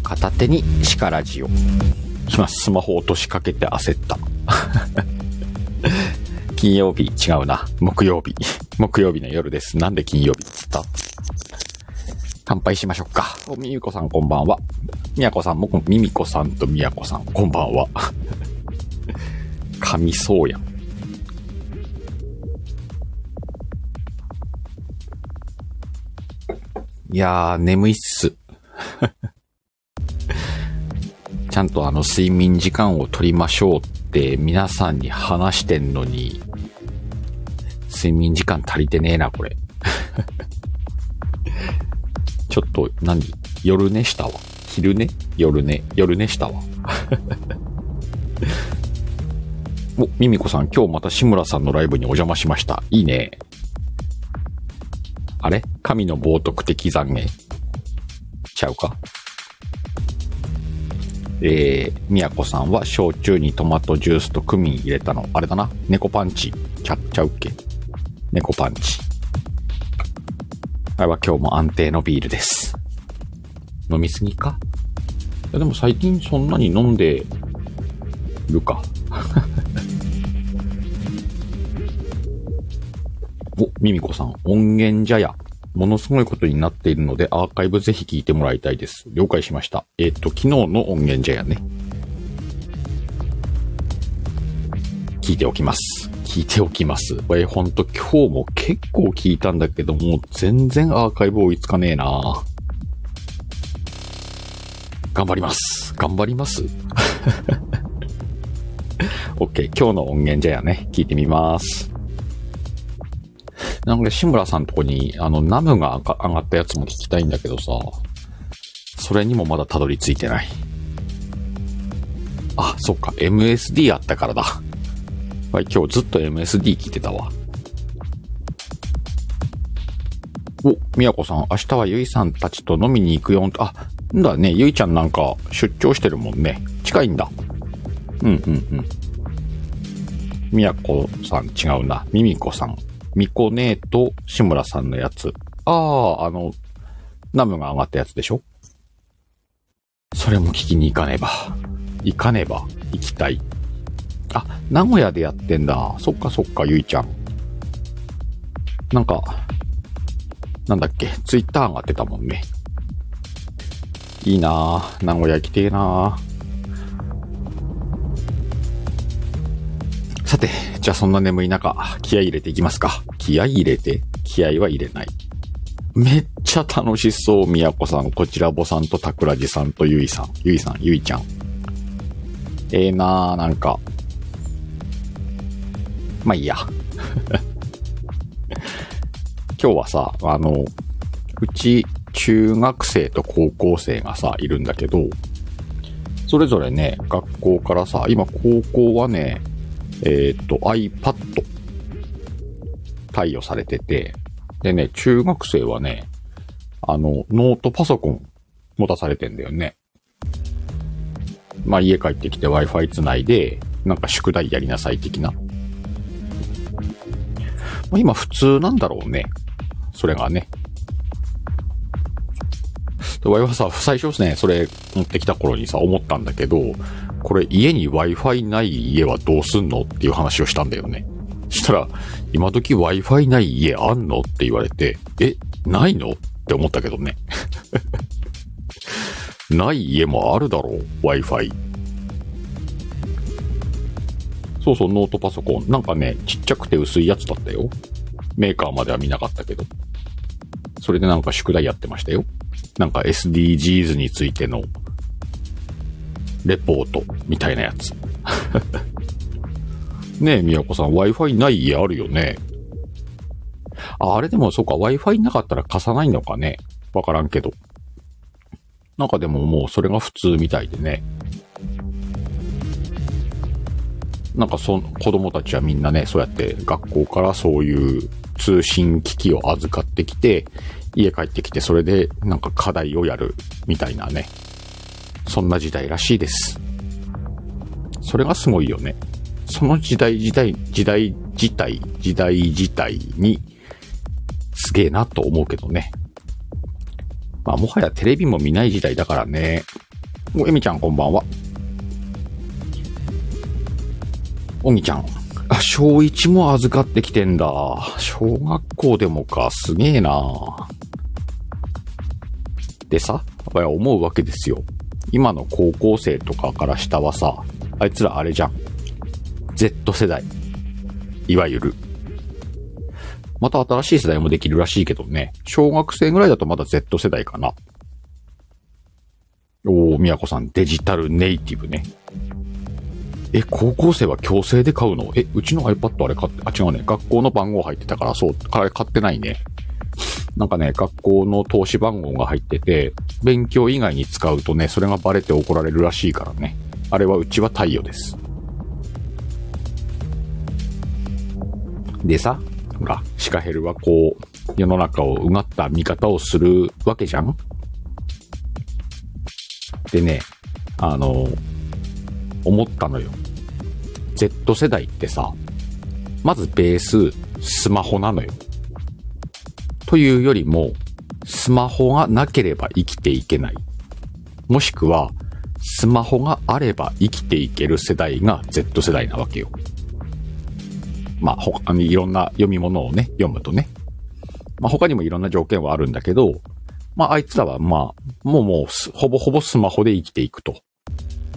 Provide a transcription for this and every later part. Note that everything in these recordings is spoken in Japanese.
片手にシカラジオ。今スマホ落としかけて焦った。金曜日違うな。木曜日。木曜日の夜です。なんで金曜日っつった？乾杯しましょうか。お、みみこさんこんばんは。みやこさんも、みみこさんとみやこさんこんばんは。噛みそうやん。いやー、眠いっす。ちゃんとあの、睡眠時間を取りましょうって皆さんに話してんのに、睡眠時間足りてねえな、これ。ちょっと何、夜寝したわ。昼寝？夜寝？夜寝したわ。お、ミミコさん、今日また志村さんのライブにお邪魔しました。いいね。あれ？神の冒涜的懺悔ちゃうか？えー、みやこさんは焼酎にトマトジュースとクミン入れたの。あれだな猫パンチ。ちゃ、ちゃうっけ猫パンチ。あれは今日も安定のビールです。飲みすぎか？いやでも最近そんなに飲んでるか。お、ミミコさん、音源茶屋。ものすごいことになっているので、アーカイブぜひ聞いてもらいたいです。了解しました。えっ、と、昨日の音源茶屋ね。聞いておきます。聞いておきます。これほんと今日も結構聞いたんだけどもう、全然アーカイブ追いつかねえな頑張ります。頑張ります ?OK。今日の音源じゃやね。聞いてみます。なんか志村さんとこに、あの、ナムが上がったやつも聞きたいんだけどさ、それにもまだたどり着いてない。あ、そっか。MSD あったからだ。はい、今日ずっと MSD 聞いてたわ。お、みやこさん、明日はゆいさんたちと飲みに行くよんと、あ、んだね、ゆいちゃんなんか出張してるもんね。近いんだ。うんうんうん。みやこさん違うな。みみこさん。みこ姉と志村さんのやつ。ああ、あの、ナムが上がったやつでしょ？それも聞きに行かねば。行かねば。行きたい。あ、名古屋でやってんだ。そっかそっか、ゆいちゃん。なんか、なんだっけ、ツイッター上がってたもんね。いいなぁ。名古屋来てえなぁ。さて、じゃあそんな眠い中、気合い入れていきますか。気合い入れて？気合いは入れない。めっちゃ楽しそう、みやこさん、こちらぼさんとたくらじさんとゆいさん。ゆいさん、ゆいちゃん。ええー、なぁ、なんか。まあいいや。今日はさ、あの、うち中学生と高校生がさ、いるんだけど、それぞれね、学校からさ、今高校はね、えっ、と iPad 貸与されてて、でね、中学生はね、あの、ノートパソコン持たされてんだよね。まあ家帰ってきて Wi-Fi つないで、なんか宿題やりなさい的な。まあ、今普通なんだろうね。それがね。で、Wi-Fi さ、最初ですね、それ持ってきた頃にさ、思ったんだけど、これ家に Wi-Fi ない家はどうすんのっていう話をしたんだよね。そしたら、今時 Wi-Fi ない家あんのって言われて、え、ないのって思ったけどね。ない家もあるだろう ?Wi-Fi。そうそう、ノートパソコン。なんかね、ちっちゃくて薄いやつだったよ。メーカーまでは見なかったけど。それでなんか宿題やってましたよ。なんか SDGs についてのレポートみたいなやつ。ねえ、みやこさん、Wi-Fi ない家あるよね。あ、あれでもそうか、Wi-Fi なかったら貸さないのかね。わからんけど。なんかでももうそれが普通みたいでね。なんかその子供たちはみんなね、そうやって学校からそういう通信機器を預かってきて、家帰ってきてそれでなんか課題をやるみたいなね。そんな時代らしいです。それがすごいよね。その時代時代、時代自体、時代自体にすげえなと思うけどね。まあ、もはやテレビも見ない時代だからね。お、えみちゃんこんばんは。おみちゃん。あ、小一も預かってきてんだ。小学校でもか、すげえな。でさやっぱ、思うわけですよ。今の高校生とかから下はさ、あいつらあれじゃん。Z 世代。いわゆる。また新しい世代もできるらしいけどね。小学生ぐらいだとまだ Z 世代かな。おー、みやこさん、デジタルネイティブね。え、高校生は強制で買うの？え、うちの iPad あれ買って、あ、違うね。学校の番号入ってたから、そう、あれ買ってないね。なんかね、学校の投資番号が入ってて、勉強以外に使うとね、それがバレて怒られるらしいからね。あれはうちは太陽です。でさ、ほら、シカヘルはこう、世の中をうがった見方をするわけじゃんでね、あの、思ったのよ。Z 世代ってさ、まずベース、スマホなのよ。というよりも、スマホがなければ生きていけない。もしくは、スマホがあれば生きていける世代が Z 世代なわけよ。まあ、他にいろんな読み物をね、読むとね。まあ、他にもいろんな条件はあるんだけど、まあ、あいつらは、まあ、もうもう、ほぼほぼスマホで生きていくと。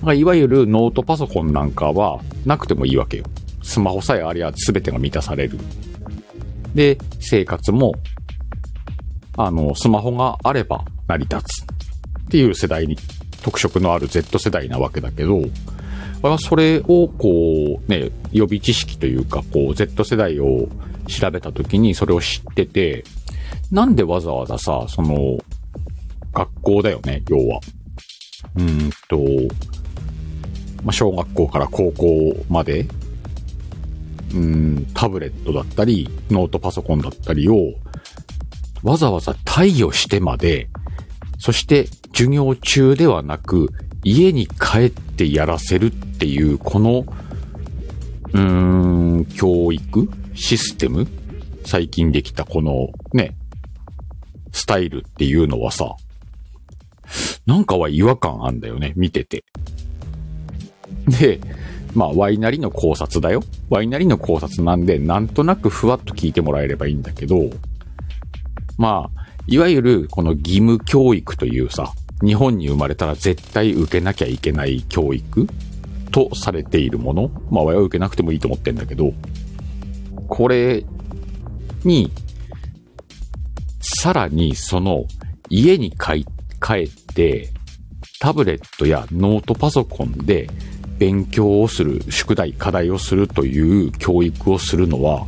まあ、いわゆるノートパソコンなんかはなくてもいいわけよ。スマホさえありゃ全てが満たされる。で、生活も、あの、スマホがあれば成り立つ。っていう世代に、特色のある Z 世代なわけだけど、それをこうね、予備知識というか、こう Z 世代を調べた時にそれを知ってて、なんでわざわざさ、その、学校だよね、要は。うんと、まあ、小学校から高校まで、うん、タブレットだったり、ノートパソコンだったりを、わざわざ貸与してまで、そして授業中ではなく、家に帰ってやらせるっていう、この、うーん、教育システム最近できたこのね、スタイルっていうのはさ、なんかは違和感あんだよね、見てて。で、まあ、ワイなりの考察だよ。ワイなりの考察なんで、なんとなくふわっと聞いてもらえればいいんだけど、まあ、いわゆるこの義務教育というさ、日本に生まれたら絶対受けなきゃいけない教育とされているもの。まあ、親は受けなくてもいいと思ってんだけど、これに、さらにその家に帰って、タブレットやノートパソコンで勉強をする、宿題、課題をするという教育をするのは、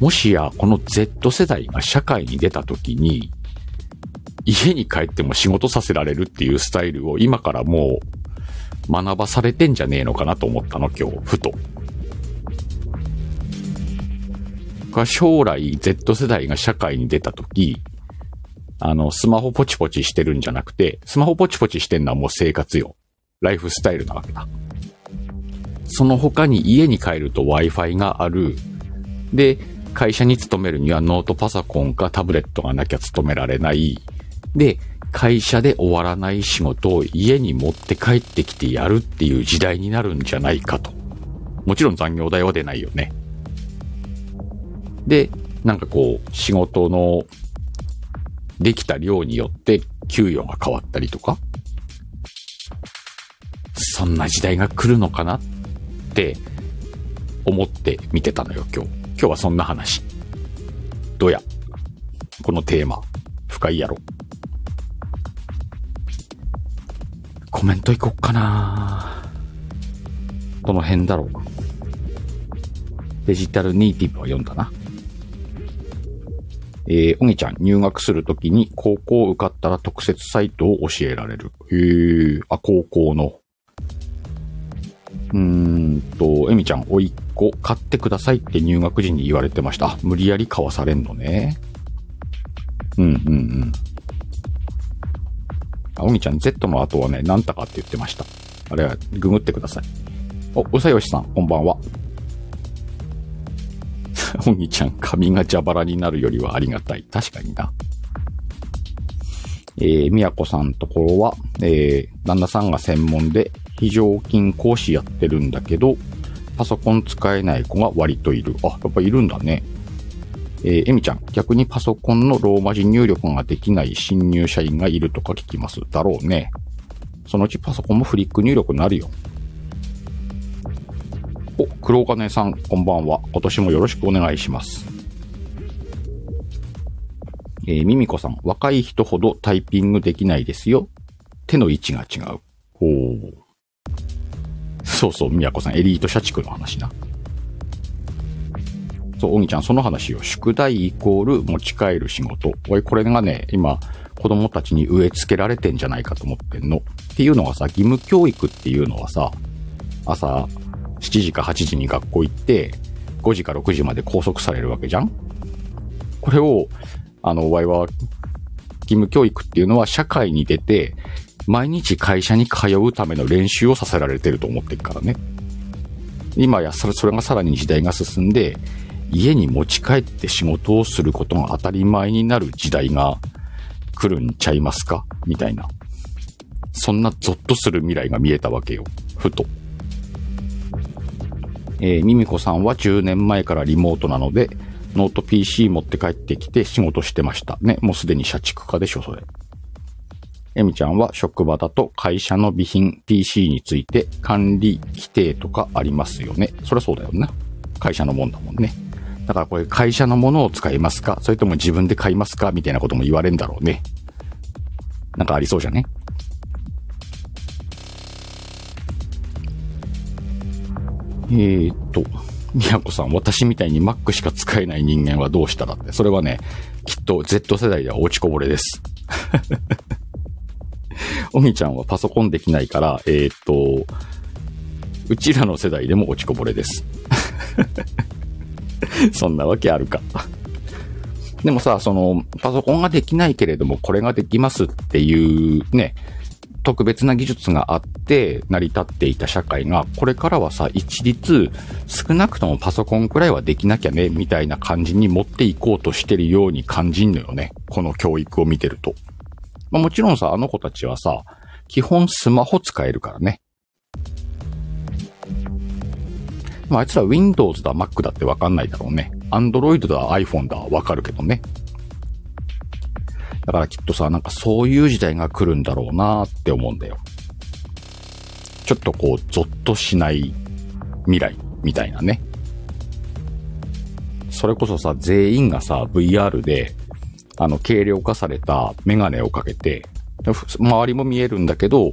もしやこの Z 世代が社会に出た時に、家に帰っても仕事させられるっていうスタイルを今からもう学ばされてんじゃねえのかなと思ったの、今日、ふと。が将来 Z 世代が社会に出た時、あの、スマホポチポチしてるんじゃなくて、スマホポチポチしてんのはもう生活よ。ライフスタイルなわけだ。その他に家に帰ると Wi-Fi がある。で、会社に勤めるにはノートパソコンかタブレットがなきゃ勤められない。で、会社で終わらない仕事を家に持って帰ってきてやるっていう時代になるんじゃないかと。もちろん残業代は出ないよね。で、なんかこう、仕事のできた量によって給与が変わったりとか、そんな時代が来るのかなって思って見てたのよ、今日。今日はそんな話。どや？このテーマ、深いやろ。コメントいこっかなこの辺だろう。デジタルネイティブは読んだな。えー、おぎちゃん、入学するときに高校受かったら特設サイトを教えられる。へえ、あ、高校の。うんと、えみちゃん、おいっ子、買ってくださいって入学時に言われてました。無理やり買わされんのね。うんうんうん。あ、おぎちゃん、Z の後はね、なんたかって言ってました。あれは、ググってください。お、うさよしさん、こんばんは。おぎちゃん、髪が蛇腹になるよりはありがたい。確かにな。えー、みやこさんところは、えー、旦那さんが専門で非常勤講師やってるんだけど、パソコン使えない子が割といる。あ、やっぱいるんだね。えー、えみちゃん、逆にパソコンのローマ字入力ができない新入社員がいるとか聞きます。だろうね。そのうちパソコンもフリック入力になるよ。お、黒金さん、こんばんは。今年もよろしくお願いします。えー、ミミコさん、若い人ほどタイピングできないですよ。手の位置が違う。おー。そうそう、みやこさん、エリート社畜の話な。そう、おぎちゃん、その話を、宿題イコール持ち帰る仕事。おい、これがね、今、子供たちに植え付けられてんじゃないかと思ってんの。っていうのはさ、義務教育っていうのはさ、朝7時か8時に学校行って、5時か6時まで拘束されるわけじゃんこれを、あの、ワイは、義務教育っていうのは社会に出て、毎日会社に通うための練習をさせられてると思ってるからね。今やそれがさらに時代が進んで、家に持ち帰って仕事をすることが当たり前になる時代が来るんちゃいますか？みたいな。そんなゾッとする未来が見えたわけよ。ふと。えー、ミミコさんは10年前からリモートなので、ノート PC 持って帰ってきて仕事してました。ね、もうすでに社畜化でしょ、それ。エミちゃんは職場だと会社の備品 PC について管理規定とかありますよね。そりゃそうだよな。会社のもんだもんね。だからこれ会社のものを使いますか？それとも自分で買いますか？みたいなことも言われるんだろうね。なんかありそうじゃね？えーと、みやこさん、私みたいに Mac しか使えない人間はどうしたらって？それはね、きっと Z 世代では落ちこぼれです。おみちゃんはパソコンできないから、えー、っと、うちらの世代でも落ちこぼれです。そんなわけあるか。でもさ、その、パソコンができないけれども、これができますっていうね、特別な技術があって成り立っていた社会が、これからはさ、一律少なくともパソコンくらいはできなきゃね、みたいな感じに持っていこうとしてるように感じんのよね。この教育を見てると。まあ、もちろんさ、あの子たちはさ、基本スマホ使えるからね。まあ、あいつら Windows だ Mac だってわかんないだろうね。Android だ iPhone だわかるけどね。だからきっとさ、なんかそういう時代が来るんだろうなって思うんだよ。ちょっとこう、ゾッとしない未来みたいなね。それこそさ、全員がさ、VR で、あの、軽量化されたメガネをかけて、周りも見えるんだけど、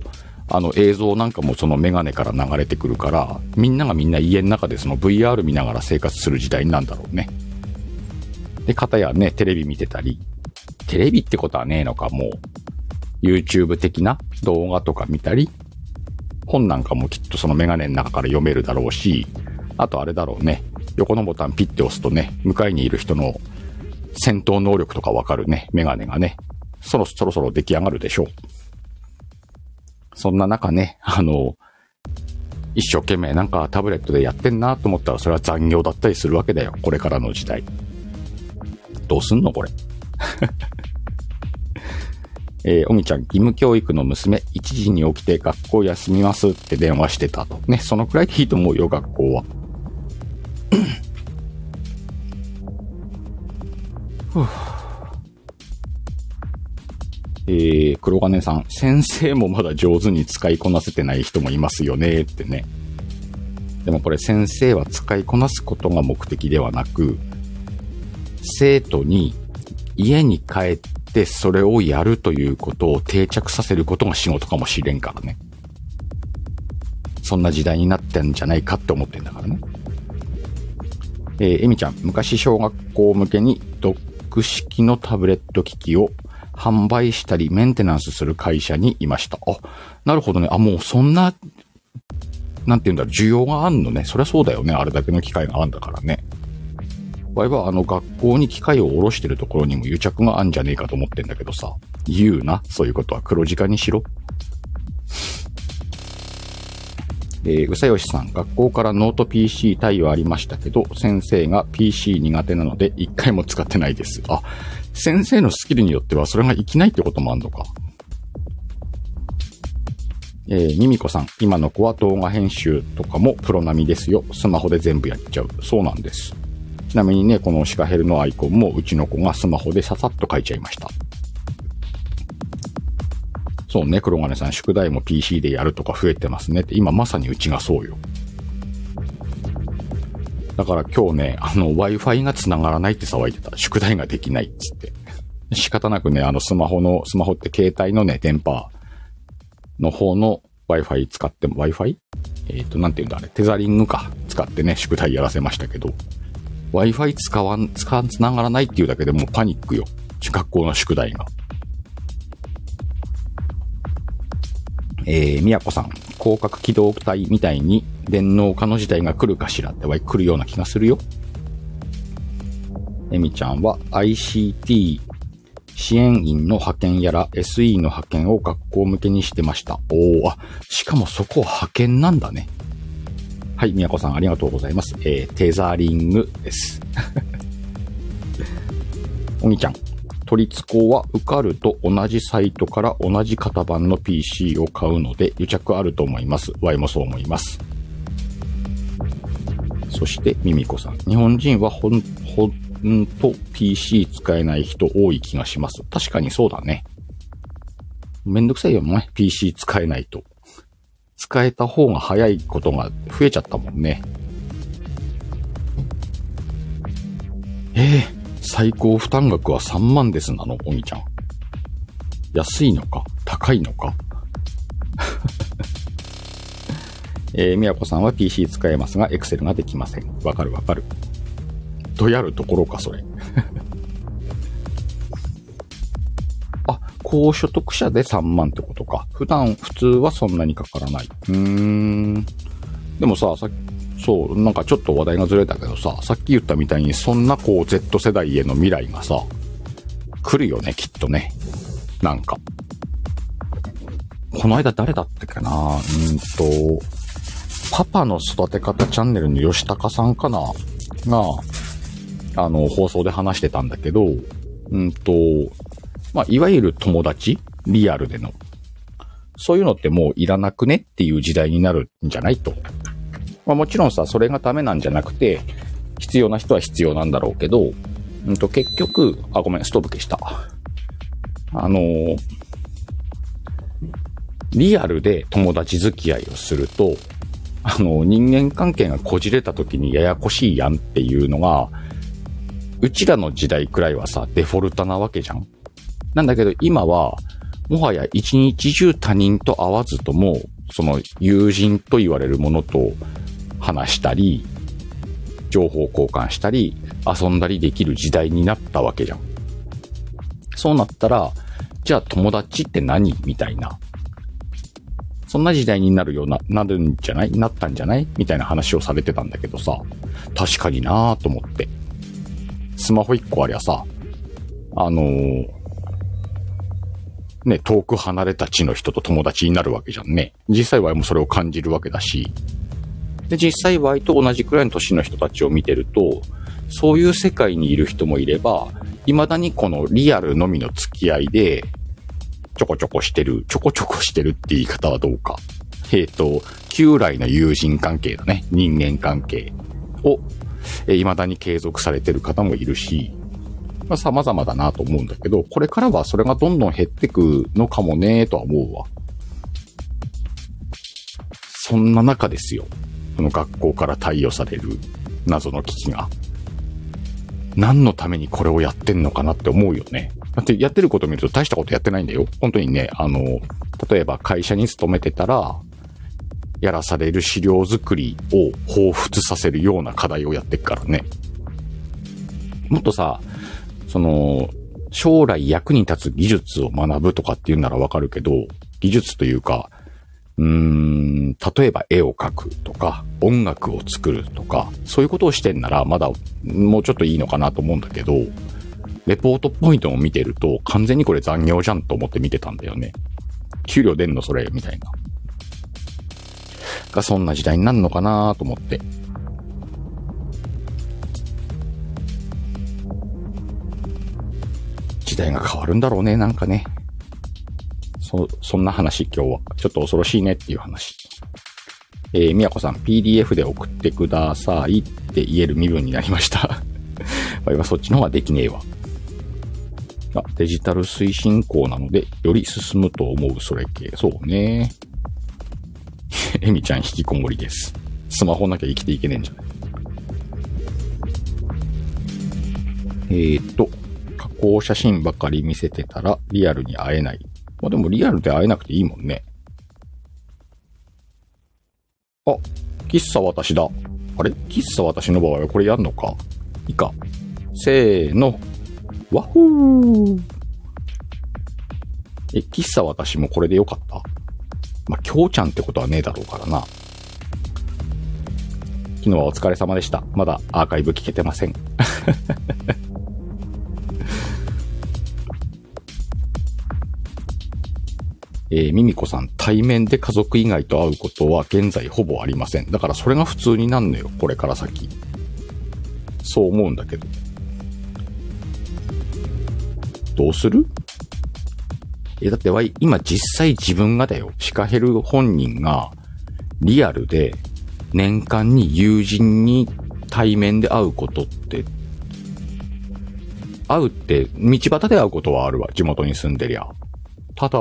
あの映像なんかもそのメガネから流れてくるから、みんながみんな家の中でその VR 見ながら生活する時代なんだろうね。で、方やね、テレビ見てたり、テレビってことはねえのか、もう、YouTube 的な動画とか見たり、本なんかもきっとそのメガネの中から読めるだろうし、あとあれだろうね、横のボタンピッて押すとね、向かいにいる人の戦闘能力とかわかるね、メガネがね、そろそろそろ出来上がるでしょう。そんな中ね、あの、一生懸命なんかタブレットでやってんなと思ったらそれは残業だったりするわけだよ。これからの時代。どうすんのこれ？えー、おみちゃん、義務教育の娘、1時に起きて学校休みますって電話してたと。ね、そのくらいでいいと思うよ、学校は。えー、黒金さん、先生もまだ上手に使いこなせてない人もいますよね、ってね。でもこれ先生は使いこなすことが目的ではなく、生徒に家に帰ってそれをやるということを定着させることが仕事かもしれんからね。そんな時代になってんじゃないかって思ってんだからね。えー、エミちゃん、昔小学校向けにク式のタブレット機器を販売したりメンテナンスする会社にいました。あ、なるほどね。あ、もうそんな、なんて言うんだろう、需要があんのね。そりゃそうだよね。あれだけの機会があんだからね。場合はあの学校に機械を卸してるところにも癒着があんじゃねえかと思ってんだけどさ。言うな。そういうことは黒字化にしろ。えー、うさよしさん、学校からノート PC 対応ありましたけど、先生が PC 苦手なので一回も使ってないです。あ、先生のスキルによってはそれが生きないってこともあんのか。えー、ミミコさん、今の子は動画編集とかもプロ並みですよ。スマホで全部やっちゃう。そうなんです。ちなみにね、このシカヘルのアイコンもうちの子がスマホでささっと書いちゃいました。そうね、黒金さん、宿題も PC でやるとか増えてますねって、今まさにうちがそうよ。だから今日ね、あの Wi-Fi が繋がらないって騒いでた。宿題ができないっつって。仕方なくね、あのスマホの、スマホって携帯のね、電波の方の Wi-Fi 使って、Wi-Fi? えっ、ー、と、なんて言うんだあれ、テザリングか。使ってね、宿題やらせましたけど、Wi-Fi 使わん、使わん、繋がらないっていうだけでもうパニックよ。学校の宿題が。えー、宮子さん、広角機動隊みたいに電脳化の時代が来るかしらっては来るような気がするよ。えみちゃんは ICT 支援員の派遣やら SE の派遣を学校向けにしてました。おー、あ、しかもそこ派遣なんだね。はい、宮子さんありがとうございます。えー、テザリングです。お兄ちゃん、都立高は受かると同じサイトから同じ型番の PC を買うので癒着あると思います。Y もそう思います。そして、ミミコさん。日本人はほん、ほんと PC 使えない人多い気がします。確かにそうだね。めんどくさいよね。PC 使えないと。使えた方が早いことが増えちゃったもんね。ええー最高負担額は3万ですなの、おみちゃん。安いのか高いのか えー、みやこさんは PC 使えますが、Excel ができません。わかるわかる。とやるところか、それ。あ、高所得者で3万ってことか。普段、普通はそんなにかからない。うーん。でもさ、さっきそう、なんかちょっと話題がずれたけどさ、さっき言ったみたいに、そんなこう Z 世代への未来がさ、来るよね、きっとね。なんか。この間誰だったっけな？うんと、パパの育て方チャンネルの吉高さんかな？が、あの、放送で話してたんだけど、うんと、まあ、いわゆる友達？リアルでの。そういうのってもういらなくね？っていう時代になるんじゃないと。まあ、もちろんさ、それがダメなんじゃなくて、必要な人は必要なんだろうけど、うんと結局、あ、ごめん、ストーブ消した。あのー、リアルで友達付き合いをすると、あの、人間関係がこじれた時にややこしいやんっていうのが、うちらの時代くらいはさ、デフォルトなわけじゃん。なんだけど今は、もはや一日中他人と会わずとも、その友人と言われるものと話したり、情報交換したり、遊んだりできる時代になったわけじゃん。そうなったら、じゃあ友達って何みたいな。そんな時代になるような、なるんじゃない？なったんじゃない？みたいな話をされてたんだけどさ、確かになぁと思って。スマホ1個ありゃさ、あのー、ね、遠く離れた地の人と友達になるわけじゃんね。実際はもうそれを感じるわけだし、で、実際 Y と同じくらいの年の人たちを見てると、そういう世界にいる人もいれば、未だにこのリアルのみの付き合いで、ちょこちょこしてる、ちょこちょこしてるって言い方はどうか。えっ、ー、と、旧来の友人関係だね。人間関係を、えー、未だに継続されてる方もいるし、まあ、様々だなと思うんだけど、これからはそれがどんどん減ってくのかもねとは思うわ。そんな中ですよ。この学校から貸与される謎の機器が。何のためにこれをやってんのかなって思うよね。だってやってること見ると大したことやってないんだよ。本当にね、あの、例えば会社に勤めてたら、やらされる資料作りを彷彿させるような課題をやってっからね。もっとさ、その、将来役に立つ技術を学ぶとかっていうならわかるけど、技術というか、うーん、例えば絵を描くとか、音楽を作るとか、そういうことをしてんならまだもうちょっといいのかなと思うんだけど、レポートポイントを見てると完全にこれ残業じゃんと思って見てたんだよね。給料出んのそれみたいな。がそんな時代になるのかなと思って。時代が変わるんだろうね、なんかね。そ、そんな話今日は。ちょっと恐ろしいねっていう話。えー、みやこさん、PDF で送ってくださいって言える身分になりました。わいはそっちの方ができねえわ。あ、デジタル推進校なので、より進むと思う、それ系。そうね。えみちゃん引きこもりです。スマホなきゃ生きていけねえんじゃないえーと、加工写真ばかり見せてたらリアルに会えない。まあでもリアルで会えなくていいもんね。あ、喫茶私だ。あれ？喫茶私の場合はこれやんのか？いいか。せーの。わほー。え、喫茶私もこれでよかった？まあ、今日ちゃんってことはねえだろうからな。昨日はお疲れ様でした。まだアーカイブ聞けてません。えー、ミミコさん、対面で家族以外と会うことは現在ほぼありません。だからそれが普通になんのよ、これから先。そう思うんだけど。どうする？え、だってわい、今実際自分がだよ、シカヘル本人が、リアルで、年間に友人に対面で会うことって、会うって、道端で会うことはあるわ、地元に住んでりゃ。ただ、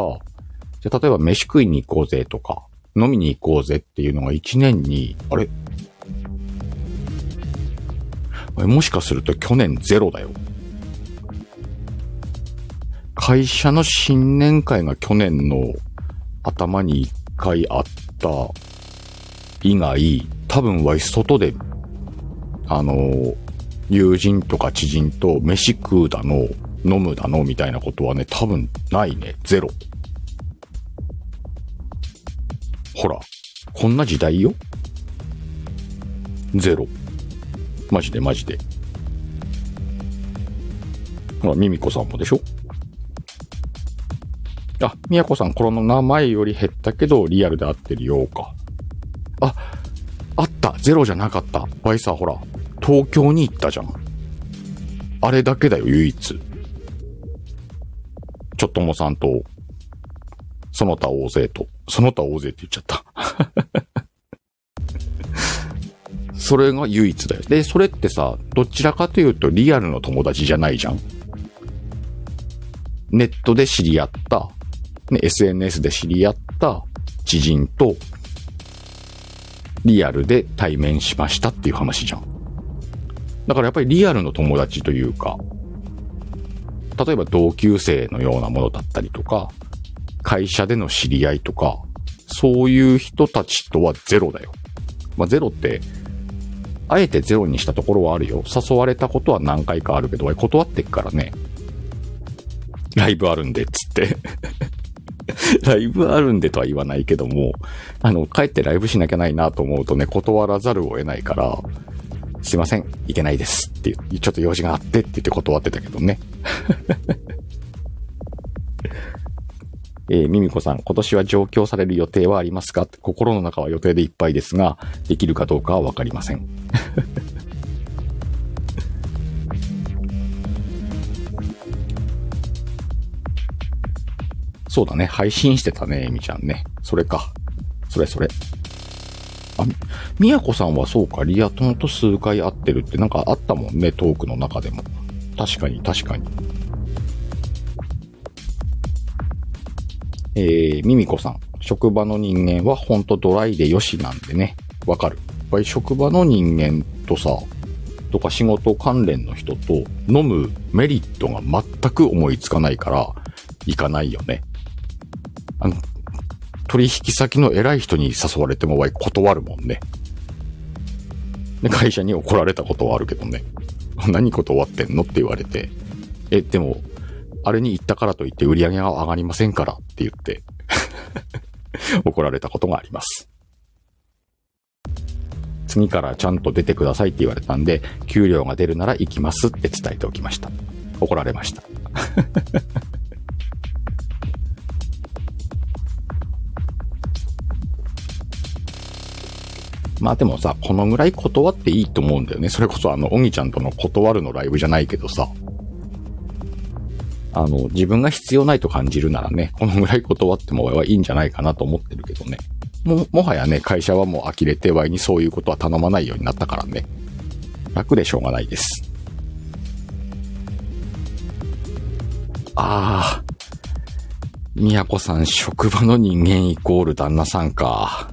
じゃ例えば飯食いに行こうぜとか、飲みに行こうぜっていうのが一年に、あれ？もしかすると去年ゼロだよ。会社の新年会が去年の頭に一回あった以外、多分は外で、あの、友人とか知人と飯食うだの、飲むだのみたいなことはね、多分ないね。ゼロ。ほら、こんな時代よ。ゼロ。マジでマジで。ほら、ミミコさんもでしょあ、みやこさん、この名前より減ったけど、リアルで合ってるようか。あ、あった。ゼロじゃなかった。バイさ、ほら、東京に行ったじゃん。あれだけだよ、唯一。ちょっともさんと、その他大勢と。その他大勢って言っちゃった。それが唯一だよ。で、それってさ、どちらかというとリアルの友達じゃないじゃん。ネットで知り合った、ね、SNS で知り合った知人と、リアルで対面しましたっていう話じゃん。だからやっぱりリアルの友達というか、例えば同級生のようなものだったりとか、会社での知り合いとか、そういう人たちとはゼロだよ。まあ、ゼロって、あえてゼロにしたところはあるよ。誘われたことは何回かあるけど、断ってっからね。ライブあるんで、つって ライブあるんでとは言わないけども、あの、帰ってライブしなきゃないなと思うとね、断らざるを得ないから、すいません、いけないですってちょっと用事があってって言って断ってたけどね。えー、ミミコさん、今年は上京される予定はありますか？心の中は予定でいっぱいですが、できるかどうかはわかりません。そうだね、配信してたね、エミちゃんね。それか。それそれ。あ、みやこさんはそうか、リア友と数回会ってるってなんかあったもんね、トークの中でも。確かに、確かに。えー、ミミコさん。職場の人間はほんとドライでよしなんでね。わかる。やっぱり職場の人間とさ、とか仕事関連の人と飲むメリットが全く思いつかないから、行かないよね。あの、取引先の偉い人に誘われてもわい断るもんね。で、会社に怒られたことはあるけどね。何断ってんの？って言われて。え、でも、あれに行ったからといって売り上げが上がりませんからって言って 怒られたことがあります。次からちゃんと出てくださいって言われたんで、給料が出るなら行きますって伝えておきました。怒られました。まあでもさ、このぐらい断っていいと思うんだよね。それこそあの、おぎちゃんとの断るのライブじゃないけどさ。あの、自分が必要ないと感じるならね、このぐらい断ってもはいいんじゃないかなと思ってるけどね。も、もはやね、会社はもう呆れてワイにそういうことは頼まないようになったからね。楽でしょうがないです。ああ。みやこさん、職場の人間イコール旦那さんか。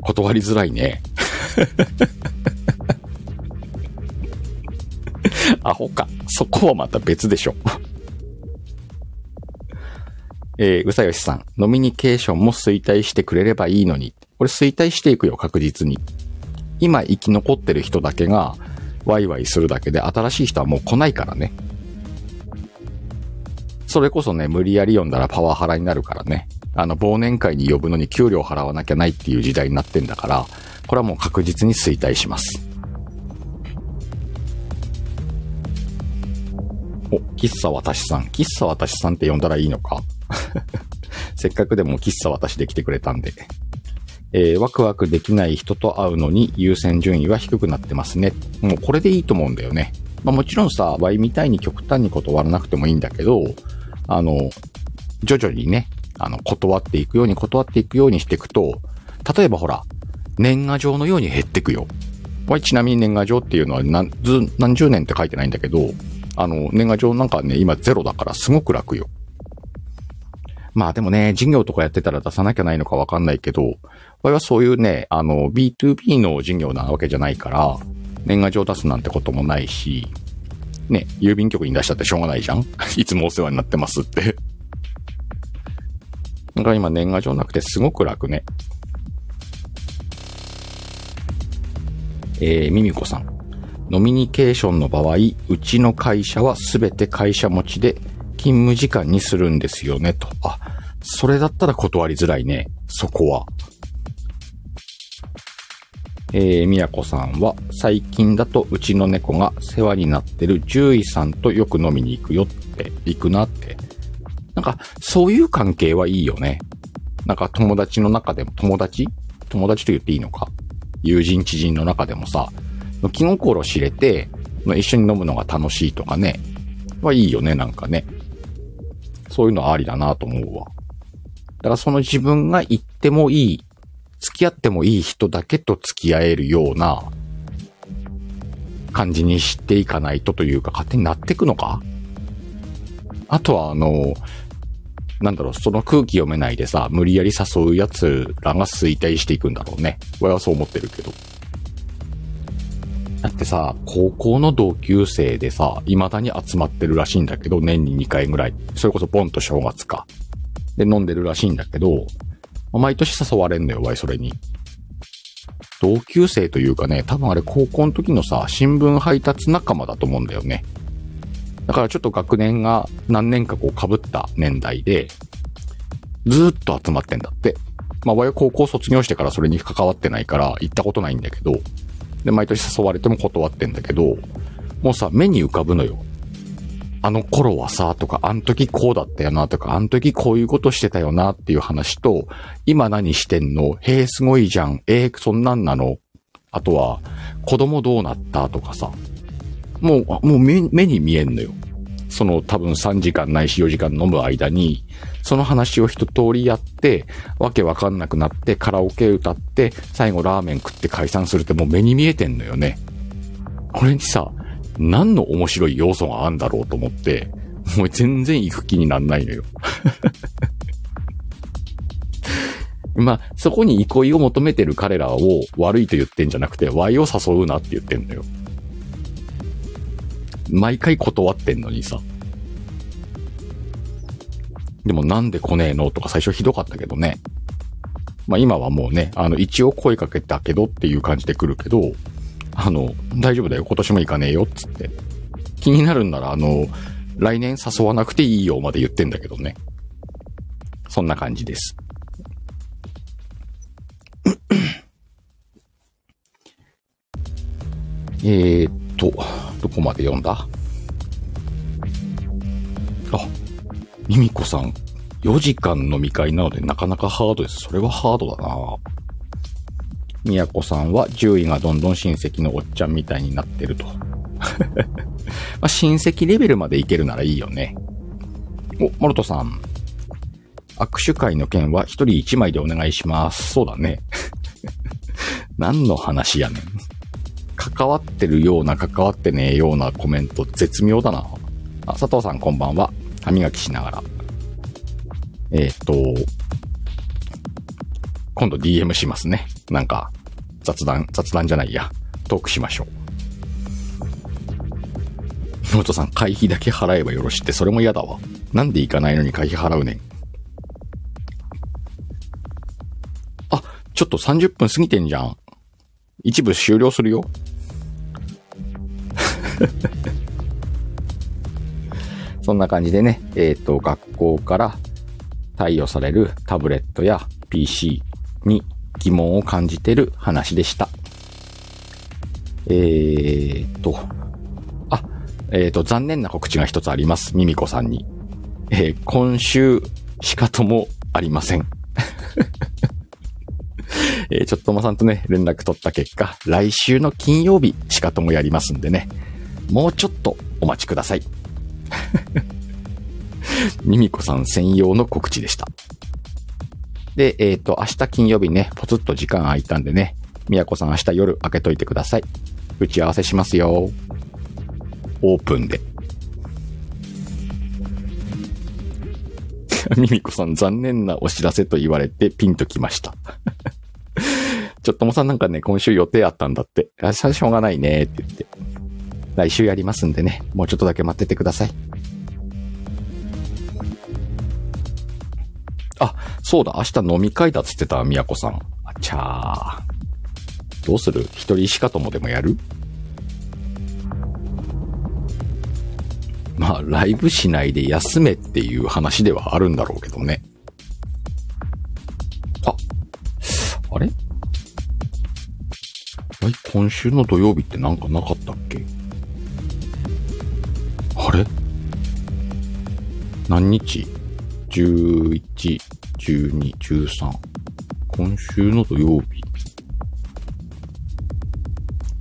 断りづらいね。アホか。そこはまた別でしょ。えー、うさよしさん、ノミニケーションも衰退してくれればいいのに。これ衰退していくよ、確実に。今生き残ってる人だけが、ワイワイするだけで新しい人はもう来ないからね。それこそね、無理やり読んだらパワハラになるからね。あの、忘年会に呼ぶのに給料払わなきゃないっていう時代になってんだから、これはもう確実に衰退します。お、喫茶私さん。喫茶私さんって呼んだらいいのか？せっかくでも喫茶私で来てくれたんで。えー、ワクワクできない人と会うのに優先順位は低くなってますね。もうこれでいいと思うんだよね。まあもちろんさ、ワイみたいに極端に断らなくてもいいんだけど、あの、徐々にね、あの、断っていくように断っていくようにしていくと、例えばほら、年賀状のように減っていくよ。これちなみに年賀状っていうのは何、ず、何十年って書いてないんだけど、あの、年賀状なんかね、今ゼロだからすごく楽よ。まあでもね、事業とかやってたら出さなきゃないのかわかんないけど、これはそういうね、あの、B2B の事業なわけじゃないから、年賀状出すなんてこともないし、ね、郵便局に出しちゃってしょうがないじゃん いつもお世話になってますって だから今年賀状なくてすごく楽ね。えー、ミミコさん。ノミニケーションの場合、うちの会社はすべて会社持ちで勤務時間にするんですよね、と。あ、それだったら断りづらいね。そこは。えー、みやこさんは、最近だとうちの猫が世話になってる獣医さんとよく飲みに行くよって、行くなって。なんか、そういう関係はいいよね。なんか友達の中でも、友達？友達と言っていいのか？友人知人の中でもさ、気心知れて、一緒に飲むのが楽しいとかね、はいいよね、なんかね。そういうのはありだなと思うわ。だからその自分が行ってもいい付き合ってもいい人だけと付き合えるような感じにしていかないとというか、勝手になっていくのか？あとは、あの、なんだろう、その空気読めないでさ、無理やり誘う奴らが衰退していくんだろうね。俺はそう思ってるけど。だってさ、高校の同級生でさ、未だに集まってるらしいんだけど、年に2回ぐらい。それこそボンと正月か。で、飲んでるらしいんだけど、毎年誘われんのよ、わい、それに。同級生というかね、多分あれ高校の時のさ、新聞配達仲間だと思うんだよね。だからちょっと学年が何年かこう被った年代で、ずーっと集まってんだって。まあ、わい高校卒業してからそれに関わってないから行ったことないんだけど、で、毎年誘われても断ってんだけど、もうさ、目に浮かぶのよ。あの頃はさ、とか、あの時こうだったよな、とか、あの時こういうことしてたよな、っていう話と、今何してんの？へえ、すごいじゃん。えー、そんなんなの？あとは、子供どうなった？とかさ。もう、もう目目に見えんのよ。その多分3時間ないし4時間飲む間に、その話を一通りやって、わけわかんなくなってカラオケ歌って、最後ラーメン食って解散するってもう目に見えてんのよね。これにさ、何の面白い要素があんだろうと思って、もう全然行く気になんないのよ。まあ、そこに憩いを求めてる彼らを悪いと言ってんじゃなくて、Y を誘うなって言ってんのよ。毎回断ってんのにさ。でもなんで来ねえのとか最初ひどかったけどね。まあ今はもうね、あの一応声かけたけどっていう感じで来るけど、あの、大丈夫だよ、今年も行かねえよ、っつって。気になるんなら、あの、来年誘わなくていいよ、まで言ってんだけどね。そんな感じです。えーっと、どこまで読んだ？あ、ミミコさん、4時間飲み会なのでなかなかハードです。それはハードだなみやこさんは獣医がどんどん親戚のおっちゃんみたいになってると。まあ親戚レベルまでいけるならいいよね。お、モルトさん。握手会の件は一人一枚でお願いします。そうだね。何の話やねん。関わってるような関わってねえようなコメント絶妙だな。あ、佐藤さんこんばんは。歯磨きしながら。えーっと、今度 DM しますね。なんか、雑談、雑談じゃないや。トークしましょう。ノートさん、会費だけ払えばよろしいって、それも嫌だわ。なんで行かないのに会費払うねん。あ、ちょっと30分過ぎてんじゃん。一部終了するよ。そんな感じでね、えっ、と、学校から貸与されるタブレットや PC に疑問を感じてる話でした。えーっと、あ、えーっと、残念な告知が一つあります。ミミコさんに。えー今週、しかともありません。えーちょっともさんとね、連絡取った結果、来週の金曜日、しかともやりますんでね、もうちょっとお待ちください。ミミコさん専用の告知でした。で、えっ、と、明日金曜日ね、ポツッと時間空いたんでね、みやこさん明日夜開けといてください。打ち合わせしますよ。オープンで。ミミコさん残念なお知らせと言われてピンときました。ちょっともさんなんかね、今週予定あったんだって。あ、しょうがないねって言って。来週やりますんでね、もうちょっとだけ待っててください。あ、そうだ、明日飲み会だっつってた、みやこさん。あちゃー。どうする？一人しかともでもやる？まあ、ライブしないで休めっていう話ではあるんだろうけどね。あ、あれ？あれ今週の土曜日ってなんかなかったっけ？何日 ?11、12、13。今週の土曜日。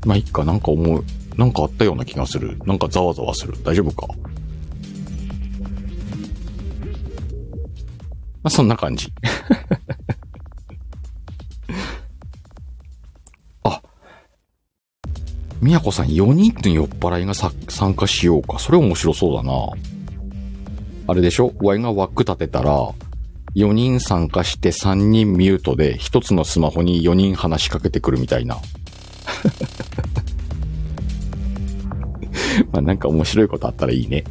まあ、いっか、なんか思う。なんかあったような気がする。なんかざわざわする。大丈夫か？まあ、そんな感じ。あ。みやこさん4人の酔っ払いがさ参加しようか。それ面白そうだな。あれでしょ？ワイが枠立てたら、4人参加して3人ミュートで、1つのスマホに4人話しかけてくるみたいな。まあなんか面白いことあったらいいね。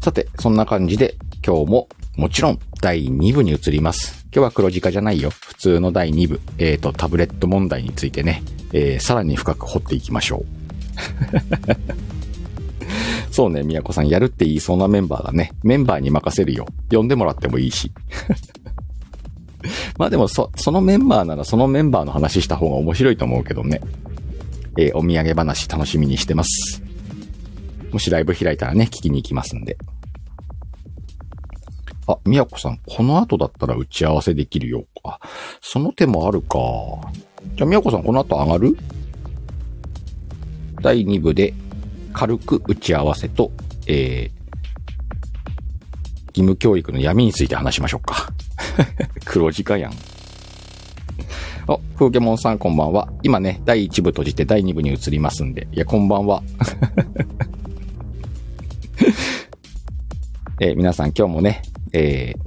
さて、そんな感じで今日ももちろん第2部に移ります。今日は黒字化じゃないよ。普通の第2部。えっ、と、タブレット問題についてね、えーさらに深く掘っていきましょう。そうね、宮子さんやるって言いそうなメンバーがね、メンバーに任せるよ。呼んでもらってもいいし。まあでもそ、そのメンバーならそのメンバーの話した方が面白いと思うけどね。えーお土産話楽しみにしてます。もしライブ開いたらね、聞きに行きますんで。あ、みやこさん、この後だったら打ち合わせできるよ。あ、その手もあるか。じゃあ、みやこさん、この後上がる？第2部で軽く打ち合わせと、えー、義務教育の闇について話しましょうか。黒字化やん。あ、風ケモンさんこんばんは。今ね、第1部閉じて第2部に移りますんで。いや、こんばんは。えー皆さん今日もね、えー、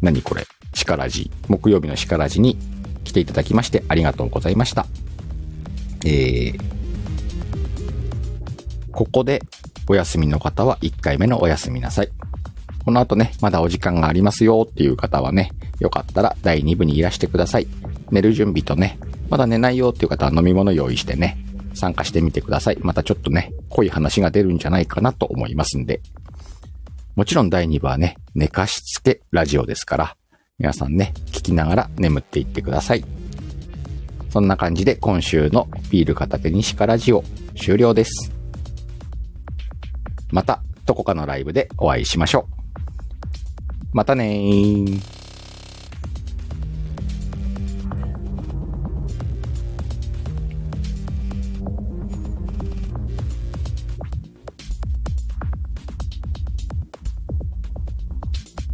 何これ、シカラジ、木曜日のシカラジに来ていただきましてありがとうございました。えー、ここでお休みの方は1回目のお休みなさい。この後ね、まだお時間がありますよっていう方はね、よかったら第2部にいらしてください。寝る準備とね、まだ寝ないよっていう方は飲み物用意してね、参加してみてください。またちょっとね、濃い話が出るんじゃないかなと思いますんで。もちろん第2部はね、寝かしつけラジオですから、皆さんね、聞きながら眠っていってください。そんな感じで今週のビール片手にしかラジオ終了です。またどこかのライブでお会いしましょう。またねー。